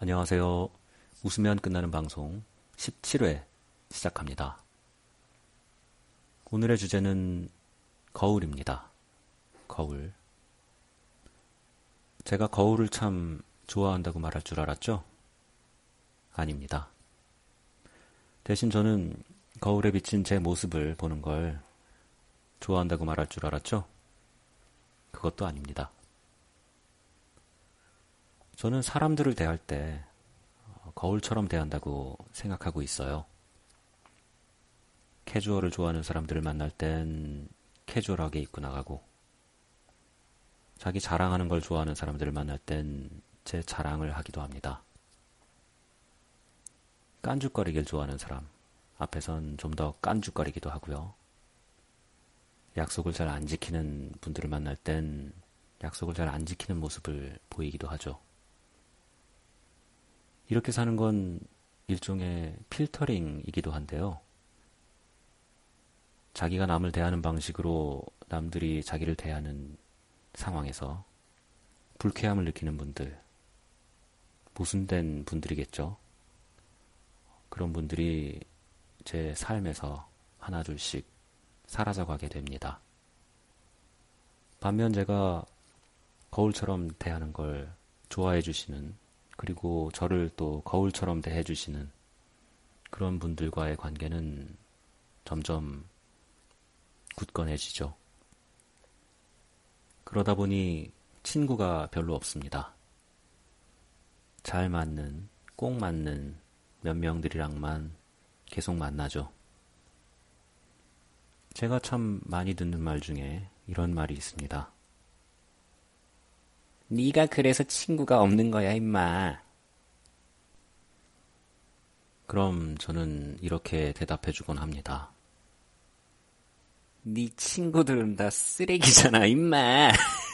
안녕하세요. 웃으면 끝나는 방송 17회 시작합니다. 오늘의 주제는 거울입니다. 거울. 제가 거울을 참 좋아한다고 말할 줄 알았죠? 아닙니다. 대신 저는 거울에 비친 제 모습을 보는 걸 좋아한다고 말할 줄 알았죠? 그것도 아닙니다. 저는 사람들을 대할 때 어, 거울처럼 대한다고 생각하고 있어요. 캐주얼을 좋아하는 사람들을 만날 땐 캐주얼하게 입고 나가고, 자기 자랑하는 걸 좋아하는 사람들을 만날 땐 제 자랑을 하기도 합니다. 깐죽거리길 좋아하는 사람 앞에선 좀 더 깐죽거리기도 하고요. 약속을 잘 안 지키는 분들을 만날 땐 약속을 잘 안 지키는 모습을 보이기도 하죠. 이렇게 사는 건 일종의 필터링이기도 한데요. 자기가 남을 대하는 방식으로 남들이 자기를 대하는 상황에서 불쾌함을 느끼는 분들, 모순된 분들이겠죠. 그런 분들이 제 삶에서 하나둘씩 사라져 가게 됩니다. 반면 제가 거울처럼 대하는 걸 좋아해 주시는 그리고 저를 또 거울처럼 대해주시는 그런 분들과의 관계는 점점 굳건해지죠. 그러다 보니 친구가 별로 없습니다. 잘 맞는, 꼭 맞는 몇 명들이랑만 계속 만나죠. 제가 참 많이 듣는 말 중에 이런 말이 있습니다. 네가 그래서 친구가 없는 거야, 임마. 그럼 저는 이렇게 대답해 주곤 합니다. 네 친구들은 다 쓰레기잖아, 임마.